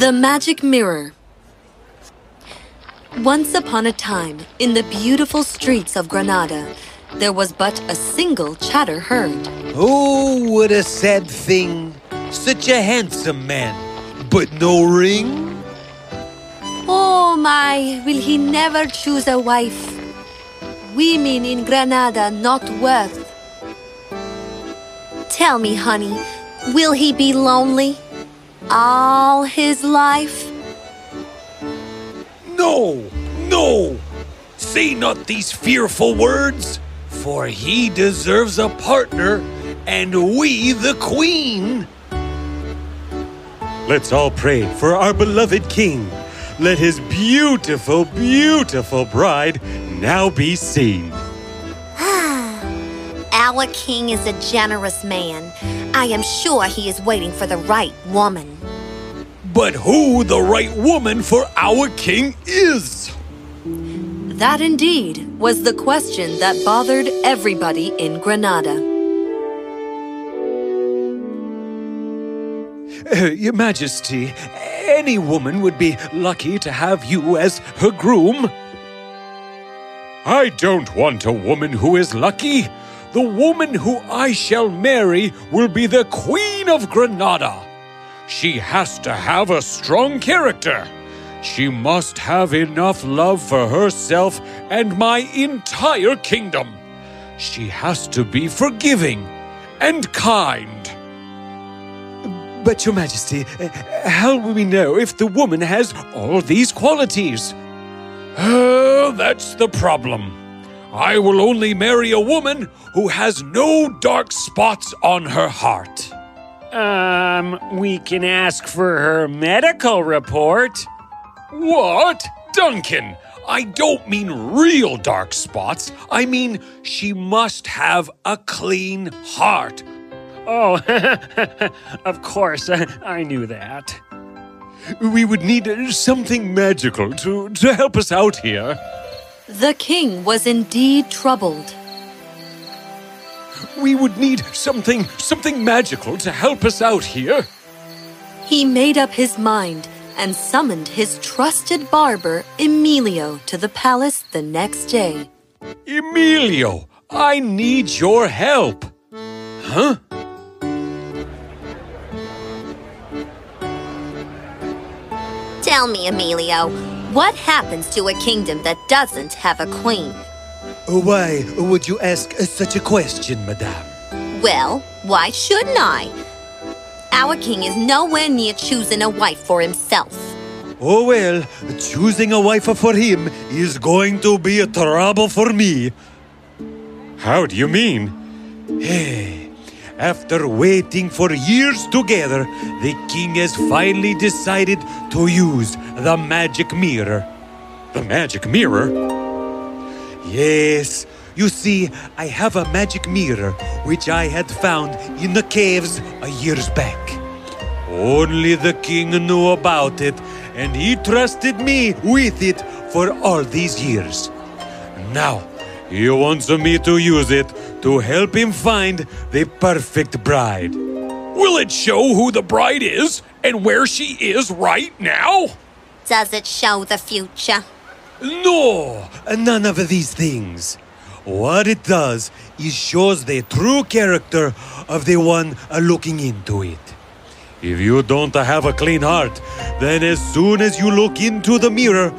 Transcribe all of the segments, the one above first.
The Magic Mirror Once upon a time, in the beautiful streets of Granada, there was but a single chatter heard. Oh, what a sad thing. Such a handsome man, but no ring? Oh my, will he never choose a wife? Women in Granada not worth. Tell me, honey, will he be lonely all his life? No, no. Say not these fearful words, for he deserves a partner, and we the queen. Let's all pray for our beloved king. Let his beautiful, beautiful bride now be seen. Our king is a generous man. I am sure he is waiting for the right woman. But who the right woman for our king is? That indeed was the question that bothered everybody in Granada. Uh, Your Majesty, any woman would be lucky to have you as her groom. I don't want a woman who is lucky. The woman who I shall marry will be the Queen of Granada. She has to have a strong character. She must have enough love for herself and my entire kingdom. She has to be forgiving and kind. But, Your Majesty, how will we know if the woman has all these qualities? Oh, that's the problem. I will only marry a woman who has no dark spots on her heart. Um, we can ask for her medical report. What? Duncan, I don't mean real dark spots. I mean, she must have a clean heart. Oh, of course, I knew that. We would need something magical to, to help us out here. The king was indeed troubled. We would need something, something magical to help us out here. He made up his mind and summoned his trusted barber, Emilio, to the palace the next day. Emilio, I need your help. Huh? Tell me, Emilio, what happens to a kingdom that doesn't have a queen? Why would you ask such a question, madame? Well, why shouldn't I? Our king is nowhere near choosing a wife for himself. Oh well, choosing a wife for him is going to be a trouble for me. How do you mean? Hey, after waiting for years together, the king has finally decided to use the magic mirror. The magic mirror? Yes, you see, I have a magic mirror which I had found in the caves a years back. Only the king knew about it, and he trusted me with it for all these years. Now, he wants me to use it to help him find the perfect bride. Will it show who the bride is and where she is right now? Does it show the future? No, none of these things. What it does is shows the true character of the one uh, looking into it. If you don't have a clean heart, then as soon as you look into the mirror,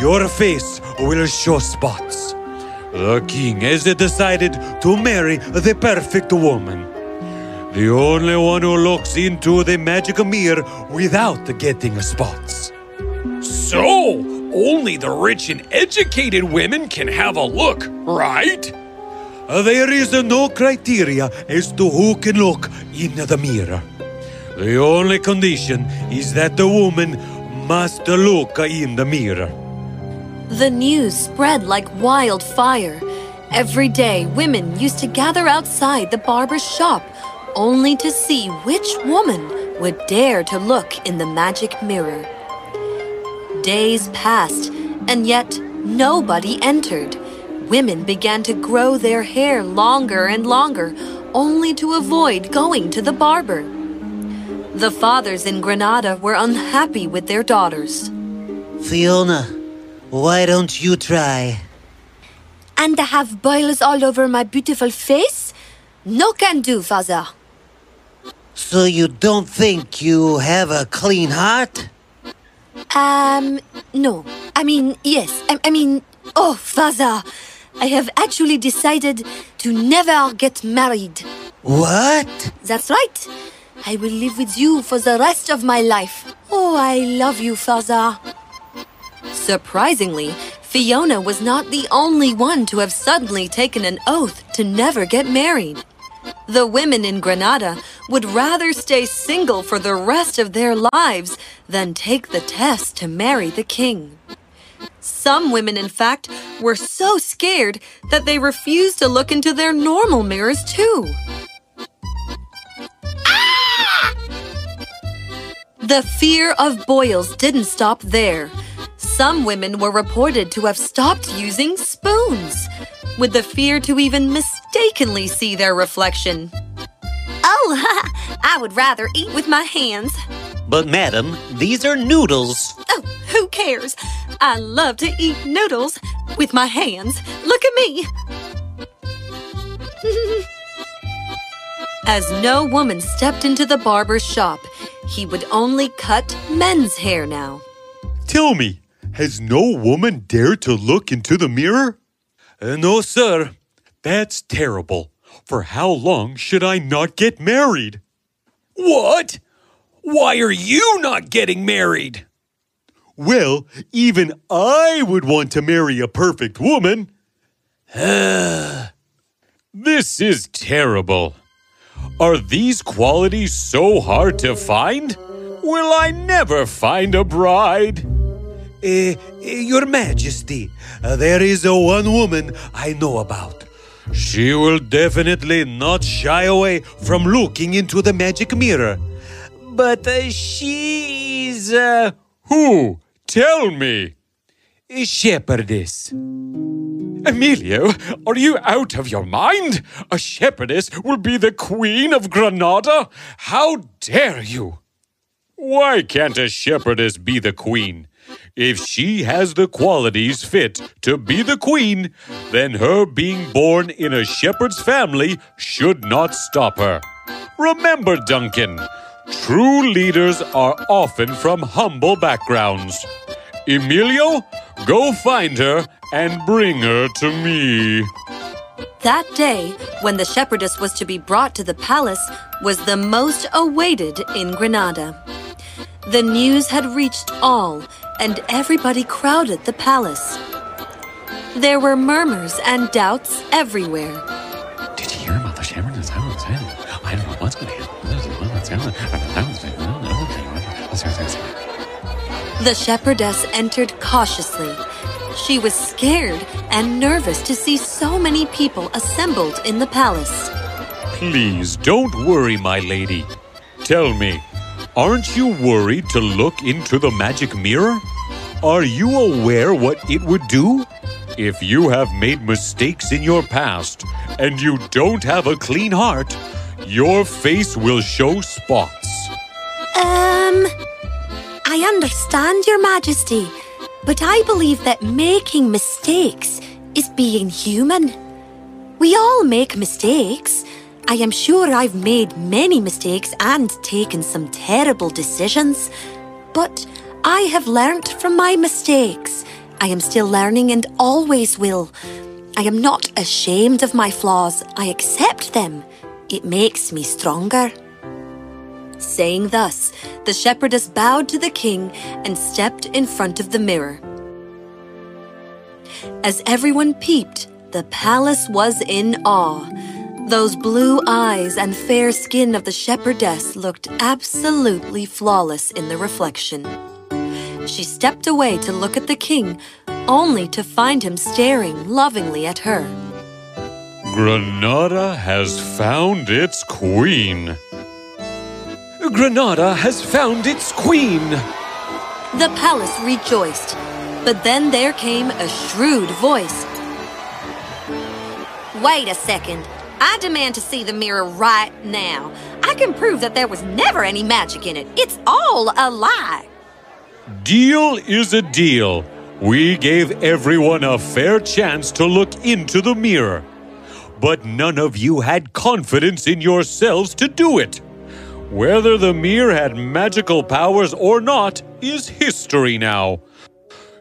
your face will show spots. The king has decided to marry the perfect woman. The only one who looks into the magic mirror without getting spots. So, only the rich and educated women can have a look, right? There is no criteria as to who can look in the mirror. The only condition is that the woman must look in the mirror. The news spread like wildfire. Every day, women used to gather outside the barber's shop only to see which woman would dare to look in the magic mirror. Days passed, and yet nobody entered. Women began to grow their hair longer and longer, only to avoid going to the barber. The fathers in Granada were unhappy with their daughters. Fiona, why don't you try? And I have boils all over my beautiful face? No can do, father. So you don't think you have a clean heart? Um, no. I mean, yes. I, I mean, oh, father. I have actually decided to never get married. What? That's right. I will live with you for the rest of my life. Oh, I love you, father. Surprisingly, Fiona was not the only one to have suddenly taken an oath to never get married. The women in Granada would rather stay single for the rest of their lives than take the test to marry the king. Some women, in fact, were so scared that they refused to look into their normal mirrors, too. The fear of boils didn't stop there. Some women were reported to have stopped using spoons, with the fear to even mistakenly see their reflection. Oh, I would rather eat with my hands. But, madam, these are noodles. Oh, who cares? I love to eat noodles with my hands. Look at me. As no woman stepped into the barber's shop, he would only cut men's hair now. Tell me, has no woman dared to look into the mirror? Uh, no, sir. That's terrible. For how long should I not get married? What? Why are you not getting married? Well, even I would want to marry a perfect woman. This is terrible. Are these qualities so hard to find? Will I never find a bride? Eh, Your Majesty, uh, there is a one woman I know about. She will definitely not shy away from looking into the magic mirror. But uh, she's uh, Who? Tell me. a shepherdess. Emilio, are you out of your mind? A shepherdess will be the queen of Granada? How dare you? Why can't a shepherdess be the queen? If she has the qualities fit to be the queen, then her being born in a shepherd's family should not stop her. Remember, Duncan, true leaders are often from humble backgrounds. Emilio, go find her and bring her to me. That day, when the shepherdess was to be brought to the palace, was the most awaited in Granada. The news had reached all, and everybody crowded the palace. There were murmurs and doubts everywhere. Did you hear about the shepherdess? I don't know what's going to happen. I don't know. The shepherdess entered cautiously. She was scared and nervous to see so many people assembled in the palace. Please don't worry, my lady. Tell me, aren't you worried to look into the magic mirror? Are you aware what it would do? If you have made mistakes in your past and you don't have a clean heart, your face will show spots. Um, I understand, Your Majesty, but I believe that making mistakes is being human. We all make mistakes. I am sure I've made many mistakes and taken some terrible decisions. But I have learnt from my mistakes. I am still learning and always will. I am not ashamed of my flaws. I accept them. It makes me stronger. Saying thus, the shepherdess bowed to the king and stepped in front of the mirror. As everyone peeped, the palace was in awe. Those blue eyes and fair skin of the shepherdess looked absolutely flawless in the reflection. She stepped away to look at the king, only to find him staring lovingly at her. Granada has found its queen. Granada has found its queen. The palace rejoiced, but then there came a shrewd voice. Wait a second. I demand to see the mirror right now. I can prove that there was never any magic in it. It's all a lie. Deal is a deal. We gave everyone a fair chance to look into the mirror. But none of you had confidence in yourselves to do it. Whether the mirror had magical powers or not is history now.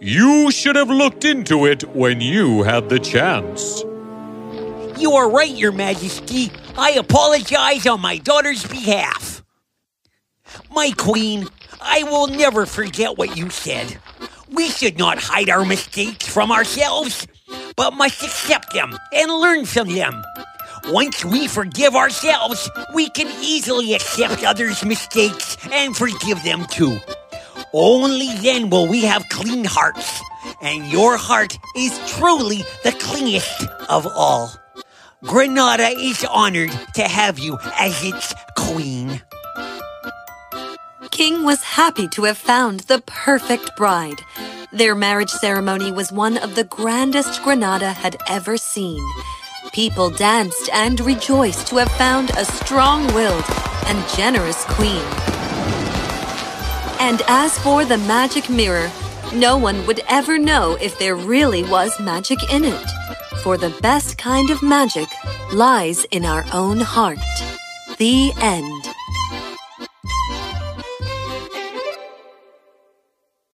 You should have looked into it when you had the chance. You are right, Your Majesty. I apologize on my daughter's behalf. My queen, I will never forget what you said. We should not hide our mistakes from ourselves, but must accept them and learn from them. Once we forgive ourselves, we can easily accept others' mistakes and forgive them too. Only then will we have clean hearts, and your heart is truly the cleanest of all. Granada is honored to have you as its queen. King was happy to have found the perfect bride. Their marriage ceremony was one of the grandest Granada had ever seen. People danced and rejoiced to have found a strong willed and generous queen. And as for the magic mirror, no one would ever know if there really was magic in it. For the best kind of magic lies in our own heart. The end.